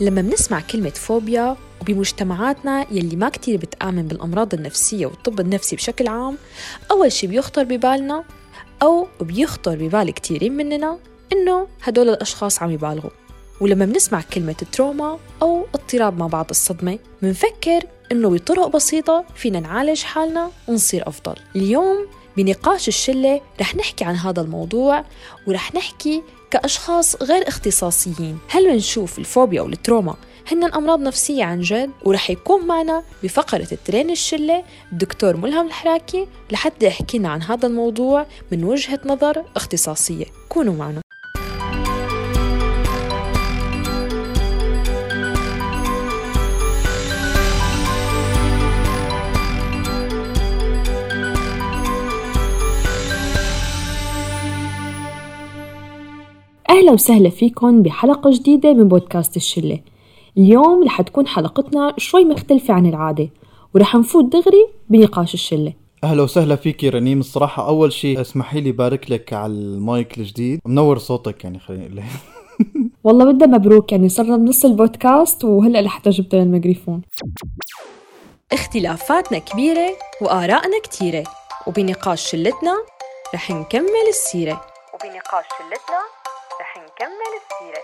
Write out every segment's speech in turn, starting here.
لما بنسمع كلمة فوبيا وبمجتمعاتنا يلي ما كتير بتآمن بالأمراض النفسية والطب النفسي بشكل عام أول شي بيخطر ببالنا أو بيخطر ببال كتيرين مننا إنه هدول الأشخاص عم يبالغوا. ولما بنسمع كلمة تروما أو اضطراب ما بعد الصدمة منفكر إنه بطرق بسيطة فينا نعالج حالنا ونصير أفضل. اليوم بنقاش الشلة رح نحكي عن هذا الموضوع ورح نحكي كأشخاص غير اختصاصيين. هل بنشوف الفوبيا والتروما؟ هن أمراض نفسية عن جد ورح يكون معنا بفقرة الترين الشلة. الدكتور ملهم الحراكي لحتى يحكينا عن هذا الموضوع من وجهة نظر اختصاصية. كونوا معنا. أهلا وسهلا فيكم بحلقة جديدة من بودكاست الشلة. اليوم رح تكون حلقتنا شوي مختلفة عن العادة ورح نفوت دغري بنقاش الشلة. أهلا وسهلا فيك رنيم. الصراحة أول شيء اسمحي لي بارك لك على المايك الجديد. منور صوتك يعني خليني أقول. والله بدها مبروك يعني صرنا بنص البودكاست وهلأ لحتى جبت الميكروفون. اختلافاتنا كبيرة وآرائنا كتيرة وبنقاش شلتنا رح نكمل السيرة. وبنقاش شلتنا نكمل السيرة.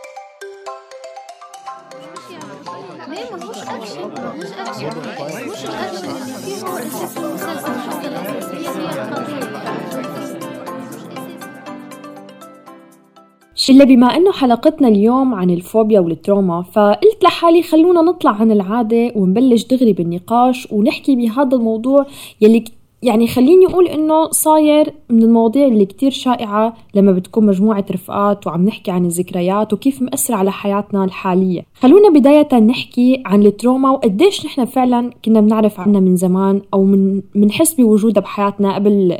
شلة بما إنه حلقتنا اليوم عن الفوبيا والتروما فقلت لحالي خلونا نطلع عن العادة ونبلش دغري بالنقاش ونحكي بهذا الموضوع يلي يعني خليني أقول إنه صاير من المواضيع اللي كتير شائعة لما بتكون مجموعة رفقات وعم نحكي عن الذكريات وكيف مأثر على حياتنا الحالية. خلونا بداية نحكي عن التروما وقديش نحن فعلا كنا بنعرف عنها من زمان أو من بنحس بوجودها بحياتنا قبل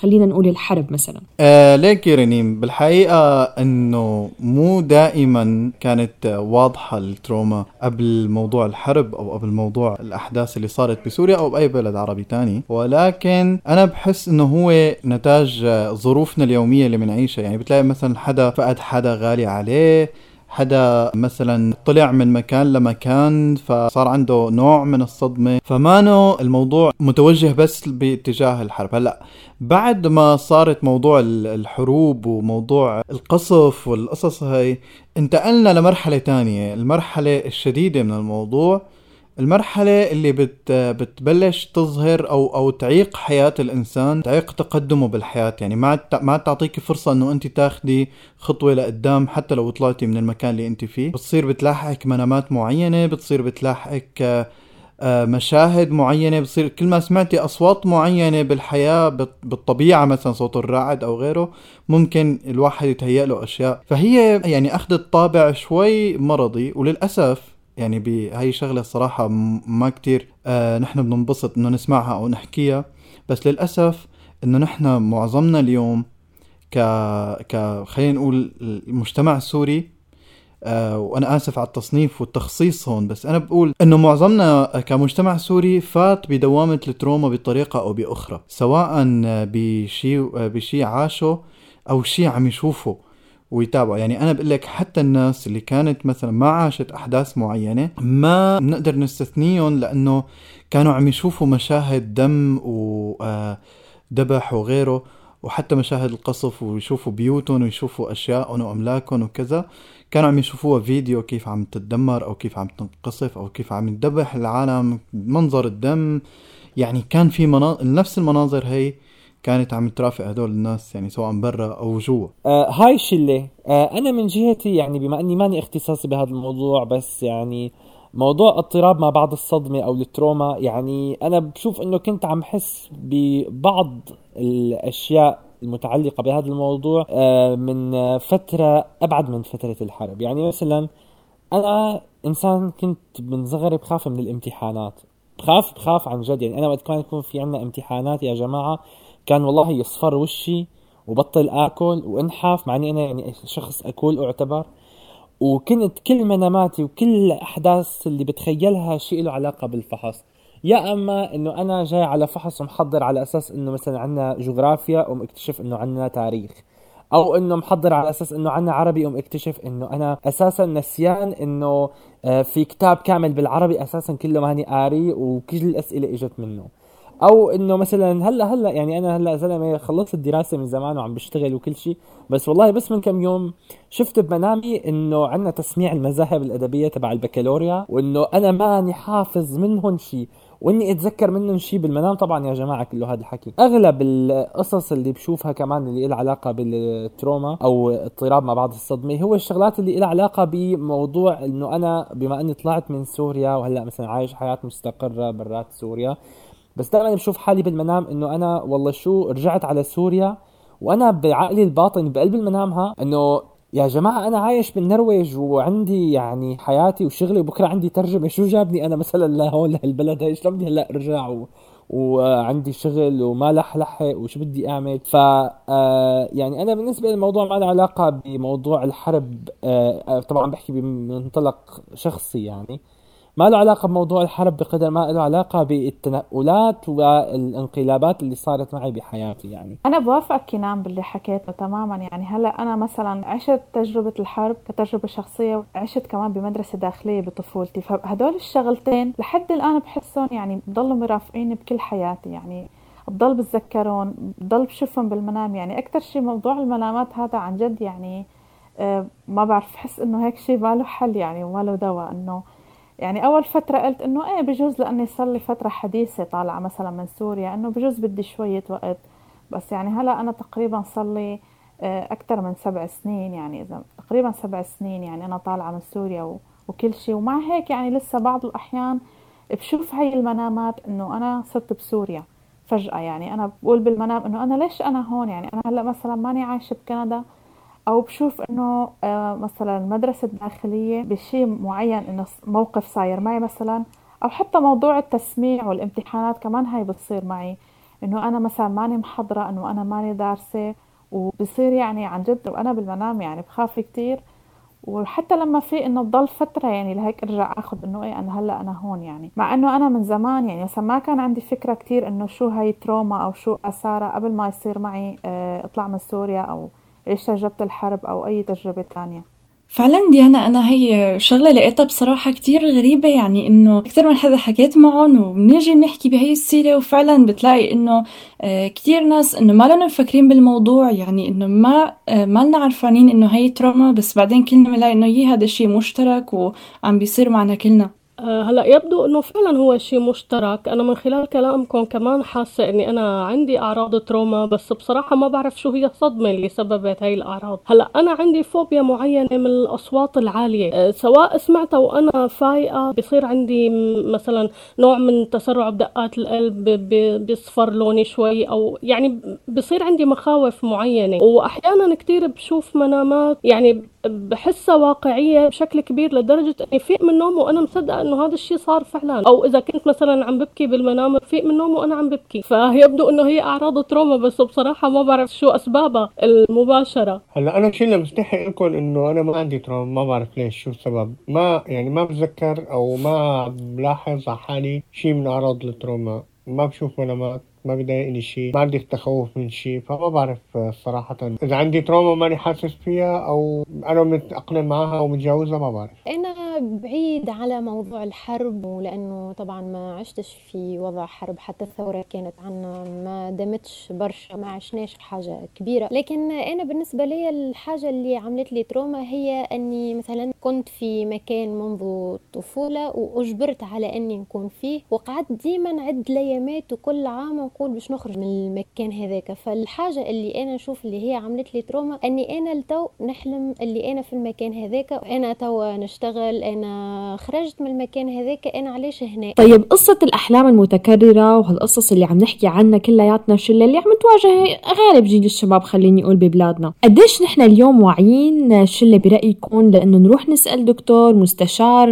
خلينا نقول الحرب مثلا. آه ليك رنيم بالحقيقة إنه مو دائما كانت واضحة التروما قبل موضوع الحرب أو قبل موضوع الأحداث اللي صارت بسوريا أو بأي بلد عربي تاني ولكن ولكن أنا بحس إنه هو نتاج ظروفنا اليومية اللي بنعيشها يعني بتلاقي مثلا حدا فقد حدا غالي عليه حدا مثلا طلع من مكان لمكان فصار عنده نوع من الصدمة. فمانو الموضوع متوجه بس باتجاه الحرب. هلأ بعد ما صارت موضوع الحروب وموضوع القصف والقصص هاي انتقلنا لمرحلة تانية المرحلة الشديدة من الموضوع. المرحلة اللي بت بتبلش تظهر أو أو تعيق حياة الإنسان، تعيق تقدمه بالحياة، يعني ما ما تعطيك فرصة إنه أنت تاخدي خطوة لقدام حتى لو طلعتي من المكان اللي أنت فيه، بتصير بتلاحقك منامات معينة، بتصير بتلاحقك آه، مشاهد معينة بتصير كل ما سمعتي أصوات معينة بالحياة بالطبيعة مثلا صوت الرعد أو غيره ممكن الواحد يتهيأ له أشياء. فهي يعني أخذت طابع شوي مرضي وللأسف يعني بهاي شغلة الصراحه ما كتير آه نحن بننبسط إنه نسمعها أو نحكيها. بس للأسف إنه نحن معظمنا اليوم ك ك خلينا نقول المجتمع السوري آه وأنا آسف على التصنيف والتخصيص هون بس أنا بقول إنه معظمنا كمجتمع سوري فات بدوامة التروما بطريقة أو بأخرى سواء بشيء بشيء عاشه أو شيء عم يشوفه ويتابعه. يعني أنا بقول لك حتى الناس اللي كانت مثلا ما عاشت أحداث معينة ما بنقدر نستثنيهم لأنه كانوا عم يشوفوا مشاهد دم ودبح آه، وغيره وحتى مشاهد القصف ويشوفوا بيوتهم ويشوفوا اشيائهم وأملاكهم وكذا. كانوا عم يشوفوها فيديو كيف عم تتدمر أو كيف عم تنقصف أو كيف عم يدبح العالم منظر الدم. يعني كان في مناظر نفس المناظر هي كانت عم ترافق هدول الناس يعني سواء برا أو جوا. آه هاي الشلة آه أنا من جهتي يعني بما إني ماني اختصاصي بهذا الموضوع بس يعني موضوع اضطراب ما بعد الصدمة أو التروما يعني أنا بشوف إنه كنت عم حس ببعض الأشياء المتعلقة بهذا الموضوع آه من فترة أبعد من فترة الحرب. يعني مثلا أنا إنسان كنت من صغري بخاف من الامتحانات. بخاف بخاف عن جد. يعني أنا وقت كان يكون في عنا امتحانات يا جماعة كان والله يصفر وشي وبطل أكل وانحف مع إني أنا يعني شخص أكل أعتبر. وكنت كل مناماتي وكل الأحداث اللي بتخيلها شيء له علاقة بالفحص. يا أما إنه أنا جاي على فحص ومحضر على أساس إنه مثلا عندنا جغرافيا ومكتشف إنه عندنا تاريخ. أو إنه محضر على أساس إنه عنا عربي يقوم اكتشف إنه أنا أساسا نسيان إنه آه، في كتاب كامل بالعربي أساسا كله ماني قاري وكل الأسئلة إجت منه. أو إنه مثلا هلأ هلأ يعني أنا هلأ زلمة خلصت الدراسة من زمان وعم بشتغل وكل شيء بس والله بس من كم يوم شفت بمنامي إنه عندنا تسميع المذاهب الأدبية تبع البكالوريا وإنه أنا ماني حافظ منهم شيء وإني أتذكر منهم شيء بالمنام. طبعا يا جماعة كله هذا الحكي أغلب القصص اللي بشوفها كمان اللي لها علاقة بالتروما أو اضطراب ما بعد الصدمة هو الشغلات اللي لها علاقة بموضوع إنه أنا بما إني طلعت من سوريا وهلأ مثلا عايش حياة مستقرة برات سوريا بس دائما بشوف حالي بالمنام إنه أنا والله شو رجعت على سوريا وأنا بعقلي الباطن بقلب المنام ها إنه يا جماعة أنا عايش بالنرويج وعندي يعني حياتي وشغلي وبكرة عندي ترجمة شو جابني أنا مثلا لهون لهالبلد؟ هاي شلون بدي هلأ أرجع؟ و... وعندي شغل وما لح لحق وشو بدي أعمل؟ ف آه، يعني أنا بالنسبة للموضوع ما له علاقة بموضوع الحرب آه، طبعا بحكي بمنطلق شخصي يعني. ما له علاقة بموضوع الحرب بقدر ما له علاقة بالتنقلات والانقلابات اللي صارت معي بحياتي يعني. أنا بوافقك كنان باللي حكيته تماما. يعني هلأ أنا مثلا عشت تجربة الحرب كتجربة شخصية وعشت كمان بمدرسة داخلية بطفولتي. فهدول الشغلتين لحد الآن بحسهم يعني بضلوا مرافقيني بكل حياتي. يعني بضل بتذكرهم بضل بشوفهم بالمنام. يعني أكثر شيء موضوع المنامات هذا عن جد يعني أه ما بعرف بحس إنه هيك شيء ما له حل يعني وما له دواء إنه يعني أول فترة قلت إنه إيه بجوز لأني صار لي فترة حديثة طالعة مثلا من سوريا إنه بجوز بدي شوية وقت. بس يعني هلأ أنا تقريبا صار لي آه، أكثر من سبع سنين يعني إذا تقريبا سبع سنين يعني أنا طالعة من سوريا وكل شيء ومع هيك يعني لسه بعض الأحيان بشوف هاي المنامات إنه أنا صرت بسوريا فجأة يعني. أنا بقول بالمنام إنه أنا ليش أنا هون يعني؟ أنا هلأ مثلا ماني عايشة بكندا. أو بشوف إنه آه، مثلا المدرسة الداخليه بشيء معين إنه موقف صاير معي مثلا أو حتى موضوع التسميع والامتحانات كمان هاي بتصير معي. إنه أنا مثلا ماني محضرة إنه أنا ماني دارسة وبصير يعني عن جد وأنا بالمنام يعني بخاف كتير. وحتى لما في إنه تضل فترة يعني لهيك أرجع آخذ إنه إيه أنا هلأ أنا هون يعني. مع إنه أنا من زمان يعني مثلا ما كان عندي فكرة كتير إنه شو هاي تروما أو شو آثارها قبل ما يصير معي آه، اطلع من سوريا أو إيش تجربة الحرب أو أي تجربة تانية. فعلا ديانا أنا هي شغلة لقيتها بصراحة كتير غريبة يعني إنه أكثر من حدا حكيت معهم وبنيجي نحكي بهي السيرة وفعلا بتلاقي إنه آه، كتير ناس إنه ما لنا مفكرين بالموضوع يعني إنه ما آه، ما لنا عرفانين إنه هي تروما بس بعدين كلنا بنلاقي إنه يي هذا الشيء مشترك وعم بيصير معنا كلنا. هلا يبدو إنه فعلا هو شيء مشترك. أنا من خلال كلامكم كمان حاسة إني أنا عندي أعراض تروما بس بصراحة ما بعرف شو هي الصدمه اللي سببت هاي الأعراض. هلا أنا عندي فوبيا معينة من الأصوات العالية. أه سواء سمعتها وأنا فايقة بصير عندي مثلا نوع من تسرع بدقات القلب بيصفر لوني شوي أو يعني بصير عندي مخاوف معينة. واحيانا كثير بشوف منامات يعني بحسها واقعية بشكل كبير لدرجة إني فيق من النوم وأنا مصدقة إنه هذا الشيء صار فعلا. أو إذا كنت مثلا عم ببكي بالمنام بفيق من النوم وأنا عم ببكي. فيبدو إنه هي أعراض تروما بس بصراحة ما بعرف شو أسبابها المباشرة. هلأ أنا الشيء اللي مستحيل لكم إنه أنا ما عندي تروما ما بعرف ليش شو السبب؟ ما يعني ما بتذكر أو ما بلاحظ على حالي شيء من أعراض التروما. ما بشوف منامات ما بضايقني شيء ما عندي تخوف من شيء فما بعرف صراحة. إذا عندي تروما ماني حاسس فيها أو أنا متأقلم معها أو متجاوزها ما بعرف. أنا بعيد على موضوع الحرب ولأنه طبعا ما عشتش في وضع حرب حتى الثورة كانت عنا ما دمتش برشا ما عشناش حاجة كبيرة. لكن أنا بالنسبة لي الحاجة اللي عملت لي تروما هي أني مثلا كنت في مكان منذ الطفولة وأجبرت على أني نكون فيه وقعدت ديما عديد ليامات وكل عام نقول باش نخرج من المكان هذاك. فالحاجة اللي أنا نشوف اللي هي عملت لي تروما أني أنا لتوا نحلم اللي أنا في المكان هذاك. أنا توا نشتغل أنا خرجت من المكان هذاك أنا علاش هنا؟ طيب قصة الأحلام المتكررة وهالقصص اللي عم نحكي عنها كلياتنا شله اللي عم تواجه غالب جيل الشباب خليني أقول ببلادنا. قديش نحن اليوم واعيين شله برايكم لأنه نروح نسأل دكتور مستشار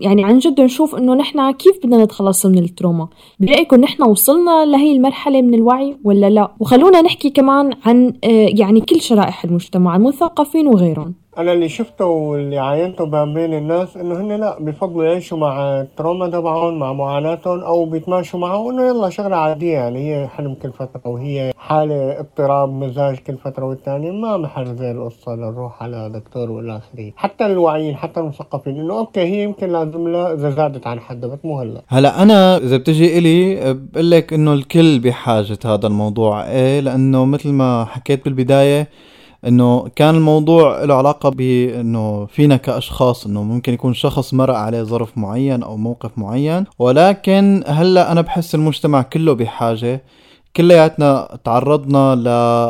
يعني عن جد نشوف إنه نحن كيف بدنا نتخلص من التروما؟ برأيكم نحن وصلنا لهي مرحلة من الوعي ولا لا؟ وخلونا نحكي كمان عن آه، يعني كل شرائح المجتمع المثقفين وغيرهم. أنا اللي شفته واللي عاينته بين الناس إنه هن لا بفضلوا يعيشوا مع التروما تبعهم مع معاناتهم أو بيتماشوا معه وإنه يلا شغلة عادية يعني هي حلم كل فترة وهي حالة اضطراب مزاج كل فترة والثانيه ما محل زي القصة لنروح على دكتور والى اخره حتى الواعيين حتى المثقفين إنه okay هي يمكن لازم لها إذا زادت عن حدها بس مو هلا. هلا أنا إذا بتجي إلي بقول لك إنه الكل بحاجة هذا الموضوع. إيه؟ لأنه مثل ما حكيت بالبداية إنه كان الموضوع له علاقة بانه فينا كأشخاص إنه ممكن يكون شخص مرق عليه ظرف معين أو موقف معين ولكن هلأ أنا بحس المجتمع كله بحاجة كلياتنا تعرضنا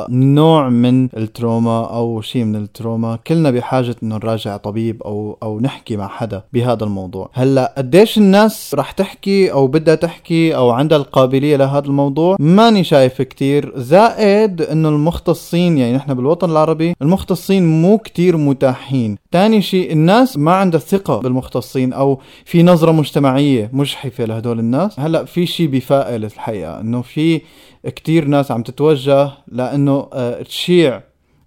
لنوع من التروما أو شيء من التروما. كلنا بحاجة إنه نراجع طبيب أو أو نحكي مع حدا بهذا الموضوع. هلأ قديش الناس رح تحكي أو بدها تحكي أو عندها القابلية لهذا الموضوع؟ ماني شايف كتير. زائد إنه المختصين يعني نحن بالوطن العربي المختصين مو كتير متاحين. تاني شيء الناس ما عندها ثقة بالمختصين أو في نظرة مجتمعية مجحفة لهدول الناس. هلأ في شيء بفائل الحقيقة إنه في كتير ناس عم تتوجه لأنه آه، تشيع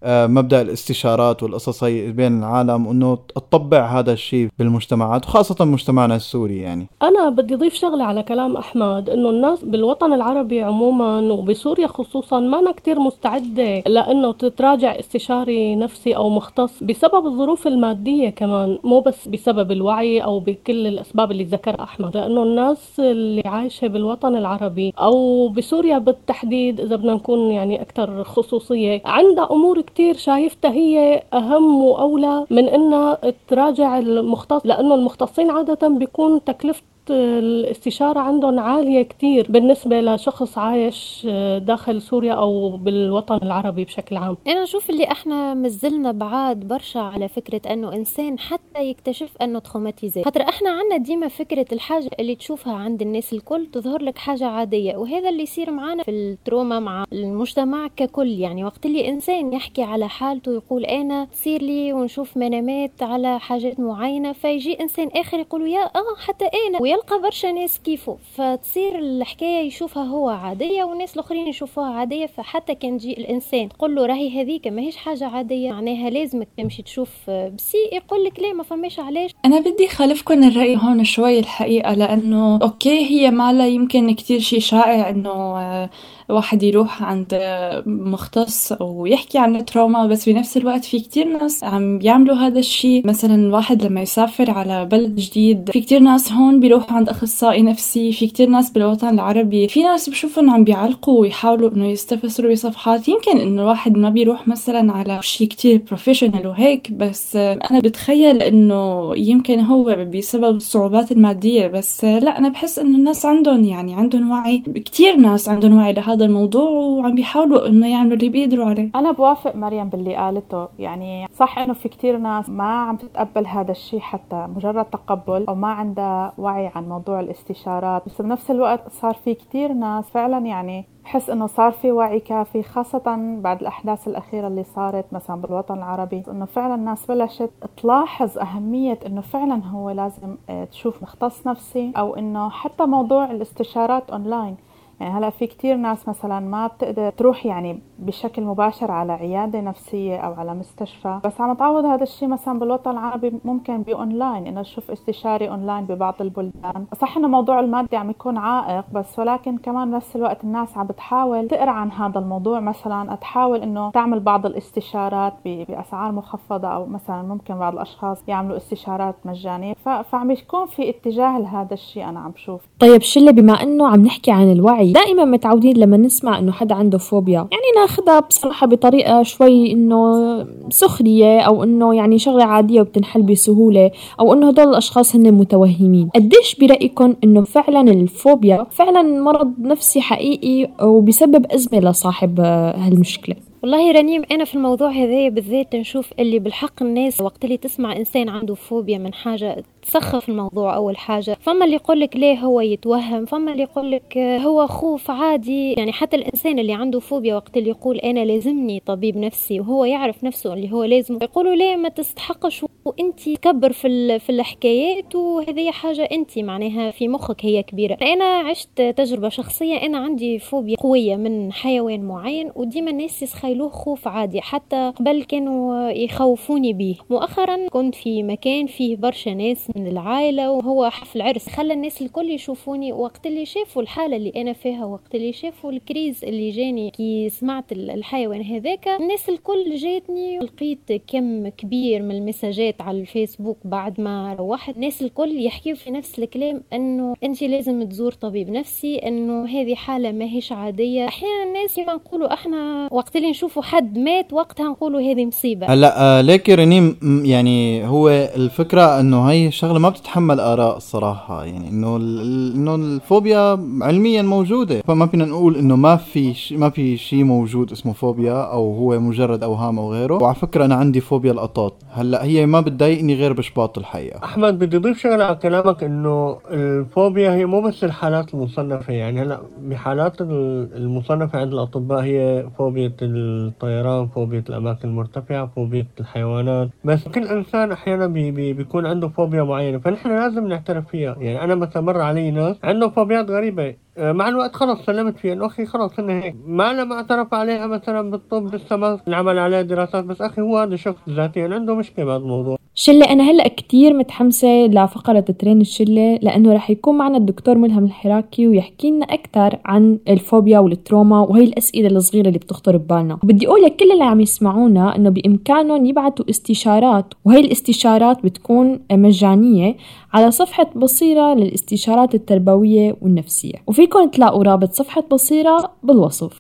مبدأ الاستشارات والقصص هي بين العالم وإنه تطبع هذا الشيء بالمجتمعات وخاصة مجتمعنا السوري يعني. أنا بدي أضيف شغلة على كلام أحمد إنه الناس بالوطن العربي عموما وبسوريا خصوصا ما أنا كثير مستعدة لإنه تتراجع استشاري نفسي أو مختص بسبب الظروف المادية كمان مو بس بسبب الوعي أو بكل الأسباب اللي ذكرها أحمد لإنه الناس اللي عايشة بالوطن العربي أو بسوريا بالتحديد إذا بدنا نكون يعني أكثر خصوصية عندها أمور كتير شايفتها هي أهم وأولى من إنها تراجع المختص لأنه المختصين عادة بيكون تكلفة الاستشارة عندهم عالية كتير بالنسبة لشخص عايش داخل سوريا أو بالوطن العربي بشكل عام. أنا أشوف اللي إحنا مازلنا بعاد برشا على فكرة أنه إنسان حتى يكتشف أنه traumatisé خاطر إحنا عنا ديما فكرة الحاجة اللي تشوفها عند الناس الكل تظهر لك حاجة عادية وهذا اللي يصير معنا في التروما مع المجتمع ككل. يعني وقت اللي إنسان يحكي على حالته يقول أنا تصير لي ونشوف منامات على حاجات معينة فيجي إنسان آخر يقول يا آه حتى أنا ويا يلقى برشا ناس كيفه فتصير الحكاية يشوفها هو عادية والناس الآخرين يشوفوها عادية فحتى كان جي الإنسان تقول له راهي هذيك ماهيش حاجة عادية معناها لازمك تمشي تشوف psy يقول لك لا ما فماش علاش. أنا بدي خالفكم الرأي هون شوي الحقيقة لأنه okay هي مالا يمكن كتير شي شائع إنه آه، واحد يروح عند مختص ويحكي عن التروما بس بنفس الوقت في كتير ناس عم بيعملوا هذا الشيء مثلا الواحد لما يسافر على بلد جديد في كتير ناس هون بيروحوا عند أخصائي نفسي في كتير ناس بالوطن العربي. في ناس بشوفهم عم بيعلقوا ويحاولوا إنه يستفسروا بصفحات. يمكن إنه الواحد ما بيروح مثلا على شيء كتير professional وهيك بس أنا بتخيل إنه يمكن هو بسبب الصعوبات المادية. بس لا أنا بحس إنه الناس عندهم يعني عندهم وعي. كتير ناس عندهم وعي لهذا هذا الموضوع وعم بيحاولوا إنه يعملوا اللي بيقدروا عليه. أنا بوافق مريم باللي قالته. يعني صح إنه في كتير ناس ما عم تتقبل هذا الشيء حتى مجرد تقبل أو ما عندها وعي عن موضوع الاستشارات. بس بنفس الوقت صار في كتير ناس فعلا يعني بحس إنه صار في وعي كافي خاصة بعد الأحداث الأخيرة اللي صارت مثلا بالوطن العربي. إنه فعلا الناس بلشت تلاحظ أهمية إنه فعلا هو لازم آه، تشوف مختص نفسي أو إنه حتى موضوع الاستشارات اونلاين يعني هلا في كتير ناس مثلا ما بتقدر تروح يعني بشكل مباشر على عيادة نفسية أو على مستشفى. بس عم تعوض هذا الشيء مثلا بالوطن العربي ممكن بأونلاين إنه تشوف استشاري أونلاين ببعض البلدان. صح إنه موضوع المادي عم يكون عائق بس ولكن كمان بنفس الوقت الناس عم بتحاول تقرأ عن هذا الموضوع. مثلا تحاول إنه تعمل بعض الاستشارات بأسعار مخفضة أو مثلا ممكن بعض الأشخاص يعملوا استشارات مجانية. فعم يكون في اتجاه لهذا الشيء أنا عم بشوف طيب شلة بما إنه عم نحكي عن الوعي دائما متعودين لما نسمع إنه حدا عنده فوبيا. يعني ناخذها بصراحة بطريقة شوي إنه سخرية أو إنه يعني شغلة عادية وبتنحل بسهولة أو إنه هدول الأشخاص هن متوهمين. قديش برأيكم إنه فعلا الفوبيا فعلا مرض نفسي حقيقي وبيسبب أزمة لصاحب هالمشكلة؟ والله رنيم أنا في الموضوع هذا بالذات نشوف اللي بالحق الناس وقت اللي تسمع إنسان عنده فوبيا من حاجة تسخف الموضوع أول حاجة. فما اللي يقول لك ليه هو يتوهم فما اللي يقول لك هو خوف عادي. يعني حتى الإنسان اللي عنده فوبيا وقت اللي يقول أنا لازمني طبيب نفسي وهو يعرف نفسه اللي هو لازم يقولوا ليه ما تستحقش وانت تكبر في في الحكايات وهذه حاجة انت معناها في مخك هي كبيرة. أنا عشت تجربة شخصية أنا عندي فوبيا قوية من حيوان معين وديما الناس يسخيلوه خوف عادي حتى قبل كانوا يخوفوني به مؤخرا كنت في مكان فيه برشا ناس من العائلة وهو حفل عرس. خلى الناس الكل يشوفوني وقت اللي شافوا الحالة اللي أنا فيها وقت اللي شافوا الكريز اللي جاني كي سمعت الحيوان هذاك الناس الكل جاتني لقيت كم كبير من المساجات على الفيسبوك بعد ما روحت الناس الكل يحكيوا في نفس الكلام إنه انت لازم تزور طبيب نفسي إنه هذه حالة ماهيش عادية. أحيانا الناس ما نقولوا إحنا وقت اللي نشوفوا حد مات وقتها نقولوا هذه مصيبة. هلا آه ليك رنيم يعني هو الفكرة إنه هي الشغلة ما بتتحمل آراء الصراحة يعني إنه إنه الفوبيا علميا موجودة. فما فينا نقول إنه ما في ما في شيء موجود اسمه فوبيا أو هو مجرد أوهام أو غيره. وعلى فكرة أنا عندي فوبيا القطاط. هلا هي ما بتضايقني غير بشباط الحقيقة. أحمد بدي أضيف شغلة على كلامك إنه الفوبيا هي مو بس الحالات المصنفة يعني هلأ بحالات المصنفة عند الأطباء هي فوبيا الطيران فوبيا الأماكن المرتفعة فوبيا الحيوانات. بس كل إنسان أحيانا بي بي بيكون عنده فوبيا معينة فنحن لازم نعترف فيها. يعني أنا مثلا مر علي ناس عندهم فوبيات غريبة. مع الوقت خلص سلمت فيها. انه أخي خلص انه هيك. ما لما أعترف عليها مثلا بالطب لسه ما انعمل عليها دراسات بس أخي هو هذا شخص ذاتيا عنده مشكلة بهذا الموضوع. شلة. أنا هلأ كتير متحمسة لفقرة ترين الشلة لأنه رح يكون معنا الدكتور ملهم الحراكي ويحكي لنا أكثر عن الفوبيا والتروما وهي الأسئلة الصغيرة اللي بتخطر ببالنا. وبدي أقول لكل اللي عم يسمعونا إنه بإمكانهم يبعثوا استشارات وهي الاستشارات بتكون مجانية على صفحة بصيرة للاستشارات التربوية والنفسية. وفيكم تلاقوا رابط صفحة بصيرة بالوصف.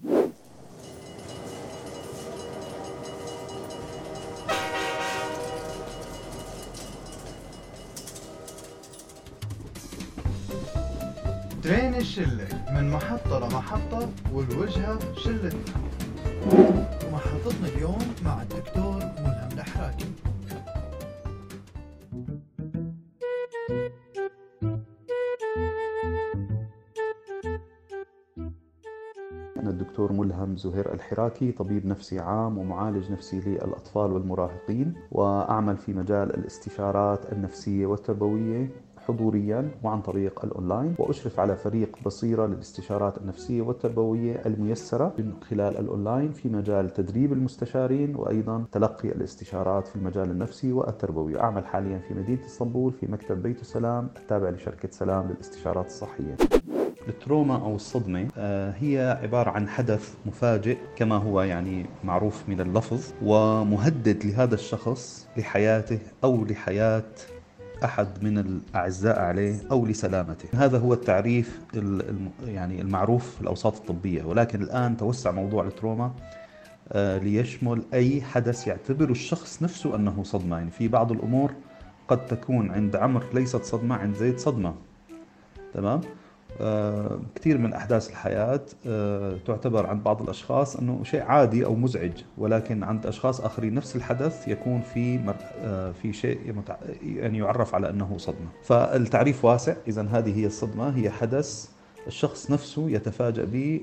الشلة من محطة لمحطة والوجهة شلتنا ومحطتنا اليوم مع الدكتور ملهم الحراكي أنا الدكتور ملهم زهير الحراكي طبيب نفسي عام ومعالج نفسي للأطفال والمراهقين وأعمل في مجال الاستشارات النفسية والتربوية. حضوريا وعن طريق الأونلاين وأشرف على فريق بصيرة للاستشارات النفسية والتربوية الميسرة من خلال الأونلاين في مجال تدريب المستشارين وأيضا تلقي الاستشارات في المجال النفسي والتربوي. أعمل حاليا في مدينة إسطنبول في مكتب بيت السلام التابع لشركة سلام للاستشارات الصحية. التروما أو الصدمة آه، هي عبارة عن حدث مفاجئ كما هو يعني معروف من اللفظ ومهدد لهذا الشخص لحياته أو لحياة أحد من الأعزاء عليه أو لسلامته. هذا هو التعريف يعني المعروف في الأوساط الطبية. ولكن الآن توسع موضوع التروما آه، ليشمل أي حدث يعتبر الشخص نفسه أنه صدمة. يعني في بعض الأمور قد تكون عند عمر ليست صدمة عند زيد صدمة. تمام؟ كثير من أحداث الحياة آه، تعتبر عند بعض الأشخاص أنه شيء عادي أو مزعج ولكن عند أشخاص آخرين نفس الحدث يكون في آه، في شيء يعني يعرف على أنه صدمة. فالتعريف واسع إذا هذه هي الصدمة هي حدث الشخص نفسه يتفاجأ به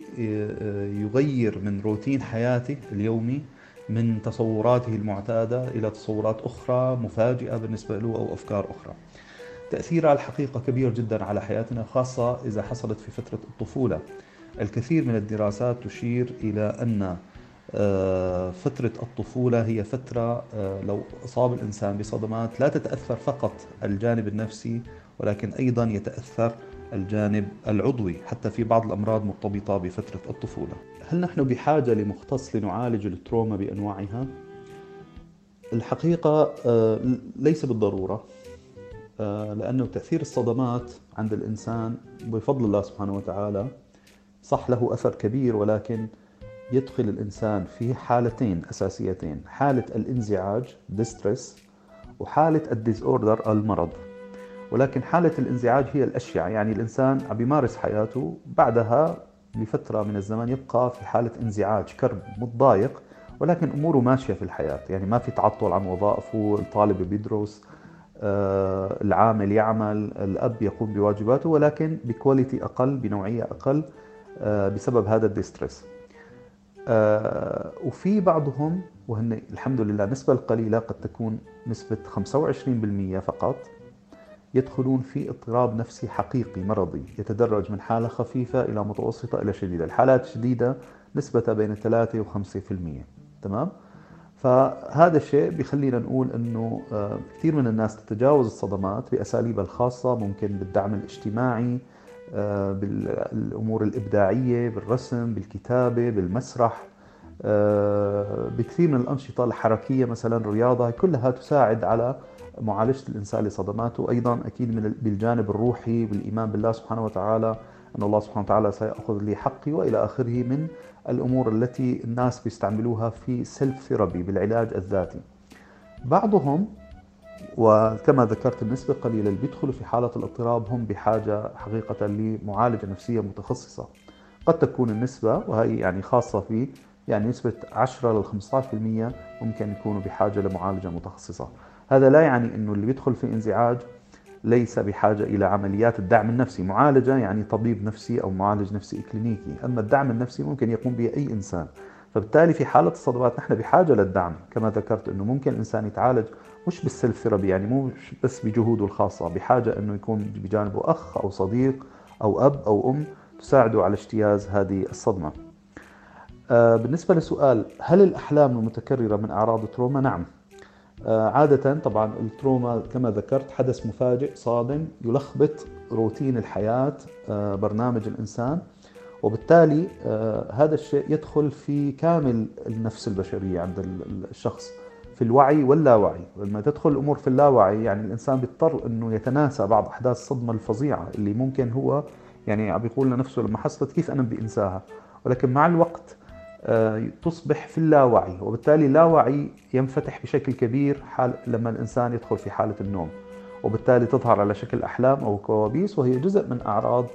يغير من روتين حياته اليومي من تصوراته المعتادة إلى تصورات أخرى مفاجئة بالنسبة له أو أفكار أخرى. تأثيرها الحقيقة كبير جدا على حياتنا خاصة إذا حصلت في فترة الطفولة. الكثير من الدراسات تشير إلى أن آه، فترة الطفولة هي فترة آه، لو أصاب الإنسان بصدمات لا تتأثر فقط الجانب النفسي ولكن أيضا يتأثر الجانب العضوي حتى في بعض الأمراض مرتبطة بفترة الطفولة. هل نحن بحاجة لمختص لنعالج التروما بأنواعها؟ الحقيقة آه، ليس بالضرورة. لأنه تأثير الصدمات عند الإنسان بفضل الله سبحانه وتعالى صح له أثر كبير ولكن يدخل الإنسان في حالتين أساسيتين حالة الانزعاج distress وحالة ال disorder المرض ولكن حالة الانزعاج هي الأشيع يعني الإنسان عم بيمارس حياته بعدها لفترة من الزمن يبقى في حالة انزعاج كرب متضايق ولكن أموره ماشية في الحياة يعني ما في تعطل عن وظائفه الطالب بيدرس آه، العامل يعمل الأب يقوم بواجباته ولكن ب quality أقل بنوعية أقل آه، بسبب هذا ال distress آه، وفي بعضهم وهن الحمد لله النسبة القليلة قد تكون نسبة 25% فقط يدخلون في اضطراب نفسي حقيقي مرضي يتدرج من حالة خفيفة إلى متوسطة إلى شديدة الحالات الشديدة نسبة بين 3 و 5% تمام؟ فهذا الشيء بيخلينا نقول إنه آه، كثير من الناس تتجاوز الصدمات باساليبها الخاصة ممكن بالدعم الاجتماعي آه، بالأمور الإبداعية بالرسم بالكتابة بالمسرح آه، بكثير من الأنشطة الحركية مثلا الرياضه كلها تساعد على معالجة الإنسان لصدماته. أيضا أكيد من بالجانب الروحي بالإيمان بالله سبحانه وتعالى أن الله سبحانه وتعالى سيأخذ لي حقي وإلى آخره من الأمور التي الناس بيستعملوها في self therapy بالعلاج الذاتي. بعضهم وكما ذكرت النسبة قليلة اللي بيدخلوا في حالة الاضطراب هم بحاجة حقيقة لمعالجة نفسية متخصصة قد تكون النسبة وهي يعني خاصة في يعني نسبة 10 ل 15% ممكن يكونوا بحاجة لمعالجة متخصصة هذا لا يعني أنه اللي بيدخل في انزعاج ليس بحاجة إلى عمليات الدعم النفسي معالجة يعني طبيب نفسي أو معالج نفسي إكلينيكي أما الدعم النفسي ممكن يقوم به أي إنسان. فبالتالي في حالة الصدمات نحن بحاجة للدعم. كما ذكرت أنه ممكن الإنسان يتعالج مش بال self therapy يعني مو بس بجهوده الخاصة بحاجة أنه يكون بجانبه أخ أو صديق أو أب أو أم تساعده على اجتياز هذه الصدمة. آه، بالنسبة لسؤال هل الأحلام المتكررة من أعراض التروما؟ نعم. عادة طبعا التروما كما ذكرت حدث مفاجئ صادم يلخبط روتين الحياة آه، برنامج الإنسان. وبالتالي هذا الشيء يدخل في كامل النفس البشرية عند الشخص في الوعي واللاوعي. لما تدخل الأمور في اللاوعي يعني الإنسان بيضطر إنه يتناسى بعض أحداث الصدمة الفظيعة اللي ممكن هو يعني عم بيقول لنفسه لما حصلت كيف أنا بدي أنساها؟ ولكن مع الوقت آه، تصبح في اللاوعي وبالتالي اللاوعي ينفتح بشكل كبير حال لما الإنسان يدخل في حالة النوم وبالتالي تظهر على شكل أحلام أو كوابيس وهي جزء من أعراض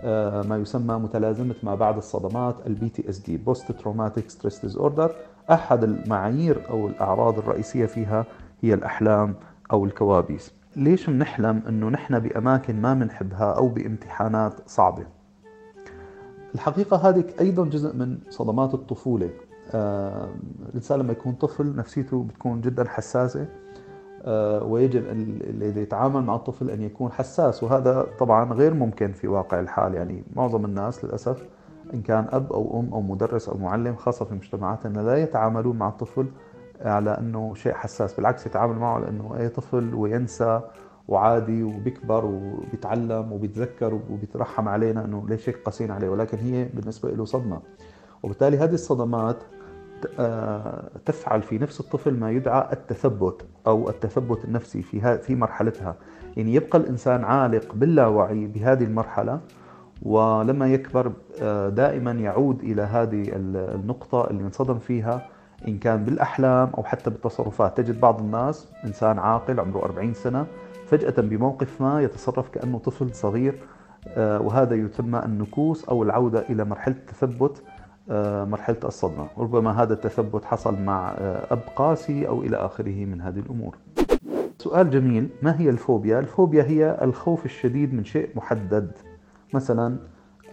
آه، ما يسمى متلازمة ما بعد الصدمات ال PTSD traumatic stress disorder أحد المعايير أو الأعراض الرئيسية فيها هي الأحلام أو الكوابيس. ليش بنحلم أنه نحن بأماكن ما بنحبها أو بامتحانات صعبة؟ الحقيقة هذه أيضا جزء من صدمات الطفولة. الإنسان لما يكون طفل نفسيته بتكون جدا حساسة آه ويجب الذي يتعامل مع الطفل أن يكون حساس وهذا طبعا غير ممكن في واقع الحال. يعني معظم الناس للأسف إن كان أب أو أم أو مدرس أو معلم خاصة في مجتمعاتنا لا يتعاملون مع الطفل على أنه شيء حساس بالعكس يتعامل معه على أنه أي طفل وينسى وعادي وبيكبر وبيتعلم وبيتذكر وبيترحم علينا أنه ليش هيك قاسين عليه ولكن هي بالنسبة له صدمة. وبالتالي هذه الصدمات آه، تفعل في نفس الطفل ما يدعى التثبت أو التثبت النفسي في في مرحلتها. يعني يبقى الإنسان عالق باللاوعي بهذه المرحلة ولما يكبر آه، دائما يعود إلى هذه النقطة اللي انصدم فيها إن كان بالأحلام أو حتى بالتصرفات. تجد بعض الناس إنسان عاقل عمره 40 سنة فجأة بموقف ما يتصرف كأنه طفل صغير آه، وهذا يسمى النكوس أو العودة إلى مرحلة التثبت آه، مرحلة الصدمة. ربما هذا التثبت حصل مع أب قاسي أو إلى آخره من هذه الأمور. سؤال جميل ما هي الفوبيا؟ الفوبيا هي الخوف الشديد من شيء محدد. مثلا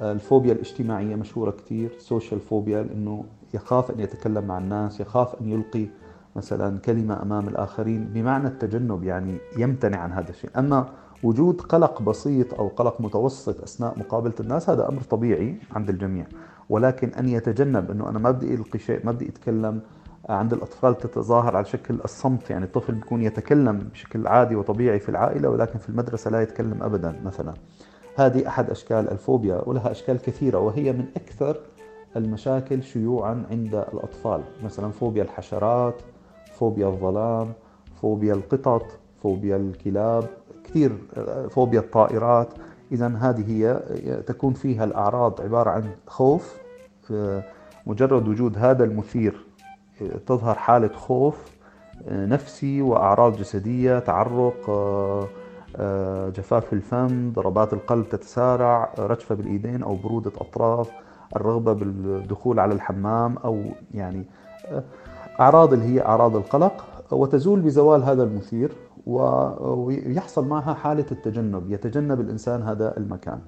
آه، الفوبيا الاجتماعية مشهورة كثير social phobia لأنه يخاف أن يتكلم مع الناس يخاف أن يلقي مثلا كلمة أمام الآخرين بمعنى التجنب يعني يمتنع عن هذا الشيء. أما وجود قلق بسيط أو قلق متوسط أثناء مقابلة الناس هذا أمر طبيعي عند الجميع. ولكن أن يتجنب أنه أنا ما بدي ألقي شيء ما بدي أتكلم عند الأطفال تتظاهر على شكل الصمت. يعني الطفل بيكون يتكلم بشكل عادي وطبيعي في العائلة ولكن في المدرسة لا يتكلم أبدا مثلا. هذه أحد أشكال الفوبيا ولها أشكال كثيرة وهي من أكثر المشاكل شيوعا عند الأطفال. مثلا فوبيا الحشرات فوبيا الظلام فوبيا القطط فوبيا الكلاب كثير فوبيا الطائرات. إذا هذه هي تكون فيها الأعراض عبارة عن خوف مجرد وجود هذا المثير تظهر حالة خوف نفسي وأعراض جسدية تعرق آه، جفاف الفم ضربات القلب تتسارع رجفة بالإيدين أو برودة أطراف الرغبة بالدخول على الحمام أو يعني آه، أعراض اللي هي أعراض القلق وتزول بزوال هذا المثير ويحصل معها حالة التجنب يتجنب الإنسان هذا المكان.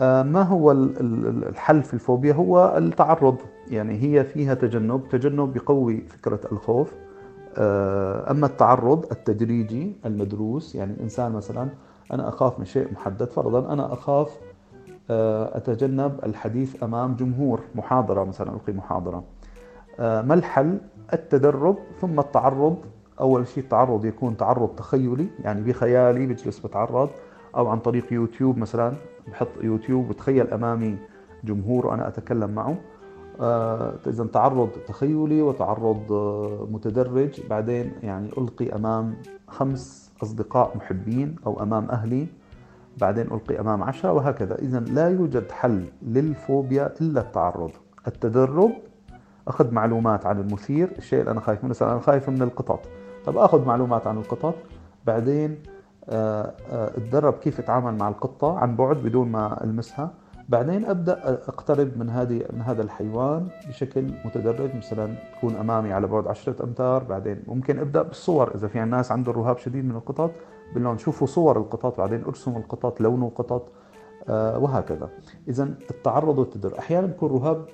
آه، ما هو الحل في الفوبيا؟ هو التعرض. يعني هي فيها تجنب تجنب يقوي فكرة الخوف. آه، أما التعرض التدريجي المدروس يعني الإنسان مثلا أنا أخاف من شيء محدد فرضا أنا أخاف آه، أتجنب الحديث أمام جمهور محاضرة مثلا ألقي محاضرة. ما الحل؟ التدرب ثم التعرض. أول شيء التعرض يكون تعرض تخيلي يعني بخيالي بجلس بتعرض أو عن طريق يوتيوب مثلا. بحط يوتيوب بتخيل أمامي جمهور وأنا أتكلم معه. آه، إذا تعرض تخيلي وتعرض آه، متدرج. بعدين يعني ألقي أمام خمس أصدقاء محبين أو أمام أهلي. بعدين ألقي أمام عشرة وهكذا. إذا لا يوجد حل للفوبيا إلا التعرض. التدرب أخذ معلومات عن المثير الشيء اللي أنا خايف منه مثلا أنا خايف من القطط. طب أخذ معلومات عن القطط بعدين آه، اتدرب كيف اتعامل مع القطة عن بعد بدون ما ألمسها. بعدين أبدأ أقترب من هذه من هذا الحيوان بشكل متدرج مثلا تكون أمامي على بعد 10 أمتار. بعدين ممكن أبدأ بالصور إذا في ناس عنده رهاب شديد من القطط بقول شوفوا صور القطط بعدين ارسموا القطط لونه قطط آه وهكذا. اذا التعرض والتدرج. أحيانا بيكون رهاب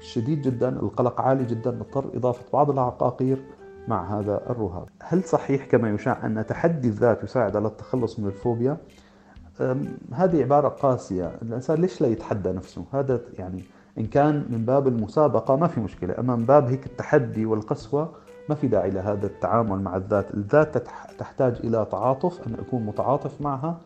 شديد جدا القلق عالي جدا نضطر إضافة بعض العقاقير مع هذا الرهاب. هل صحيح كما يشاع أن تحدي الذات يساعد على التخلص من الفوبيا؟ هذه عبارة قاسية. الإنسان ليش لا يتحدى نفسه؟ هذا يعني إن كان من باب المسابقة ما في مشكلة أما من باب هيك التحدي والقسوة ما في داعي لهذا التعامل مع الذات. الذات تحتاج إلى تعاطف أن أكون متعاطف معها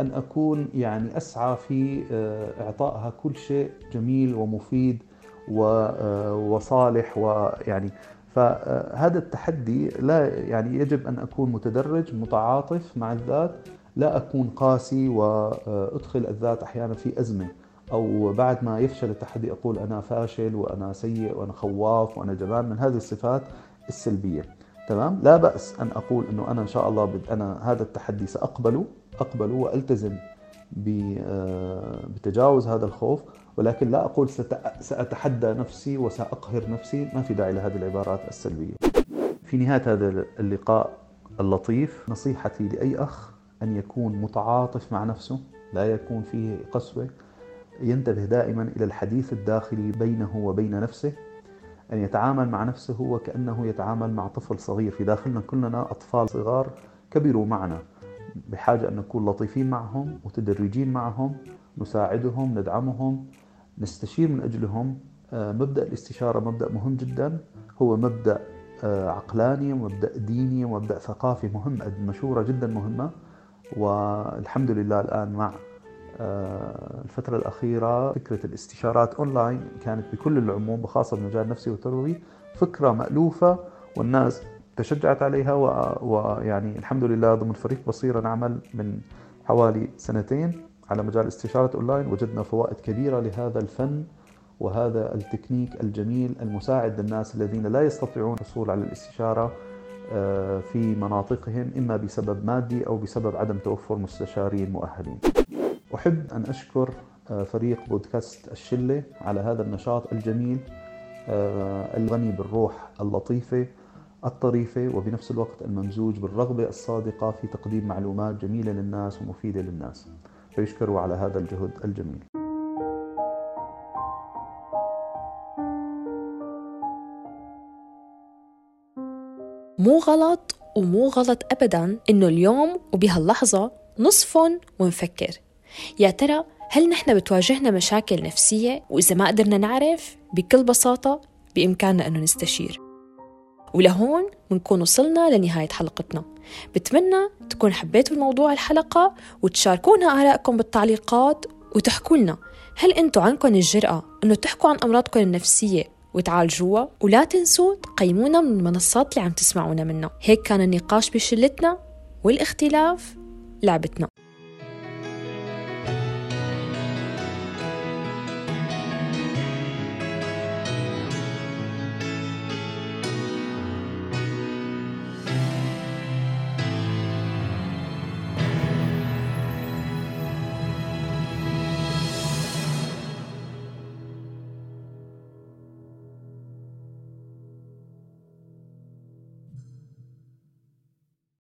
أن أكون يعني أسعى في آه، إعطائها كل شيء جميل ومفيد وصالح ويعني فهذا التحدي لا يعني يجب أن أكون متدرج متعاطف مع الذات لا أكون قاسي وأدخل الذات أحيانا في أزمة أو بعد ما يفشل التحدي أقول أنا فاشل وأنا سيء وأنا خواف وأنا جبان من هذه الصفات السلبية. تمام؟ لا بأس أن أقول أنه أنا إن شاء الله أنا هذا التحدي سأقبله أقبله وألتزم آه، بتجاوز هذا الخوف ولكن لا أقول سأتحدى نفسي وسأقهر نفسي ما في داعي لهذه العبارات السلبية. في نهاية هذا اللقاء اللطيف نصيحتي لأي أخ أن يكون متعاطف مع نفسه لا يكون فيه قسوة ينتبه دائما إلى الحديث الداخلي بينه وبين نفسه أن يتعامل مع نفسه وكأنه يتعامل مع طفل صغير. في داخلنا كلنا أطفال صغار كبروا معنا. بحاجة أن نكون لطيفين معهم متدرجين معهم نساعدهم ندعمهم نستشير من أجلهم. آه، مبدأ الاستشارة مبدأ مهم جدا. هو مبدأ آه، عقلاني ومبدأ ديني ومبدأ ثقافي مهم مشورة جدا مهمة. والحمد لله الآن مع آه، الفترة الأخيرة فكرة الاستشارات أونلاين كانت بكل العموم وخاصة بالمجال النفسي والتربوي فكرة مألوفة والناس تشجعت عليها ويعني الحمد لله ضمن فريق بصيرة نعمل من حوالي سنتين على مجال استشارة أونلاين. وجدنا فوائد كبيرة لهذا الفن وهذا التكنيك الجميل المساعد للناس الذين لا يستطيعون الحصول على الاستشارة آه، في مناطقهم إما بسبب مادي أو بسبب عدم توفر مستشارين مؤهلين. أحب أن أشكر آه، فريق بودكاست الشلة على هذا النشاط الجميل آه، الغني بالروح اللطيفة الطريفة وبنفس الوقت الممزوج بالرغبة الصادقة في تقديم معلومات جميلة للناس ومفيدة للناس. فيشكروا على هذا الجهد الجميل. مو غلط ومو غلط أبدا إنه اليوم وبهاللحظة نصفن ونفكر. يا ترى هل نحن بتواجهنا مشاكل نفسية؟ وإذا ما قدرنا نعرف بكل بساطة بإمكاننا أنه نستشير. ولهون بنكون وصلنا لنهاية حلقتنا. بتمنى تكون حبيتوا الموضوع الحلقة وتشاركونا آرائكم بالتعليقات وتحكوا لنا هل أنتوا عندكم الجرأة أنه تحكوا عن أمراضكم النفسية وتعالجوها؟ ولا تنسوا تقيمونا من المنصات اللي عم تسمعونا منها. هيك كان النقاش بشلتنا والاختلاف لعبتنا.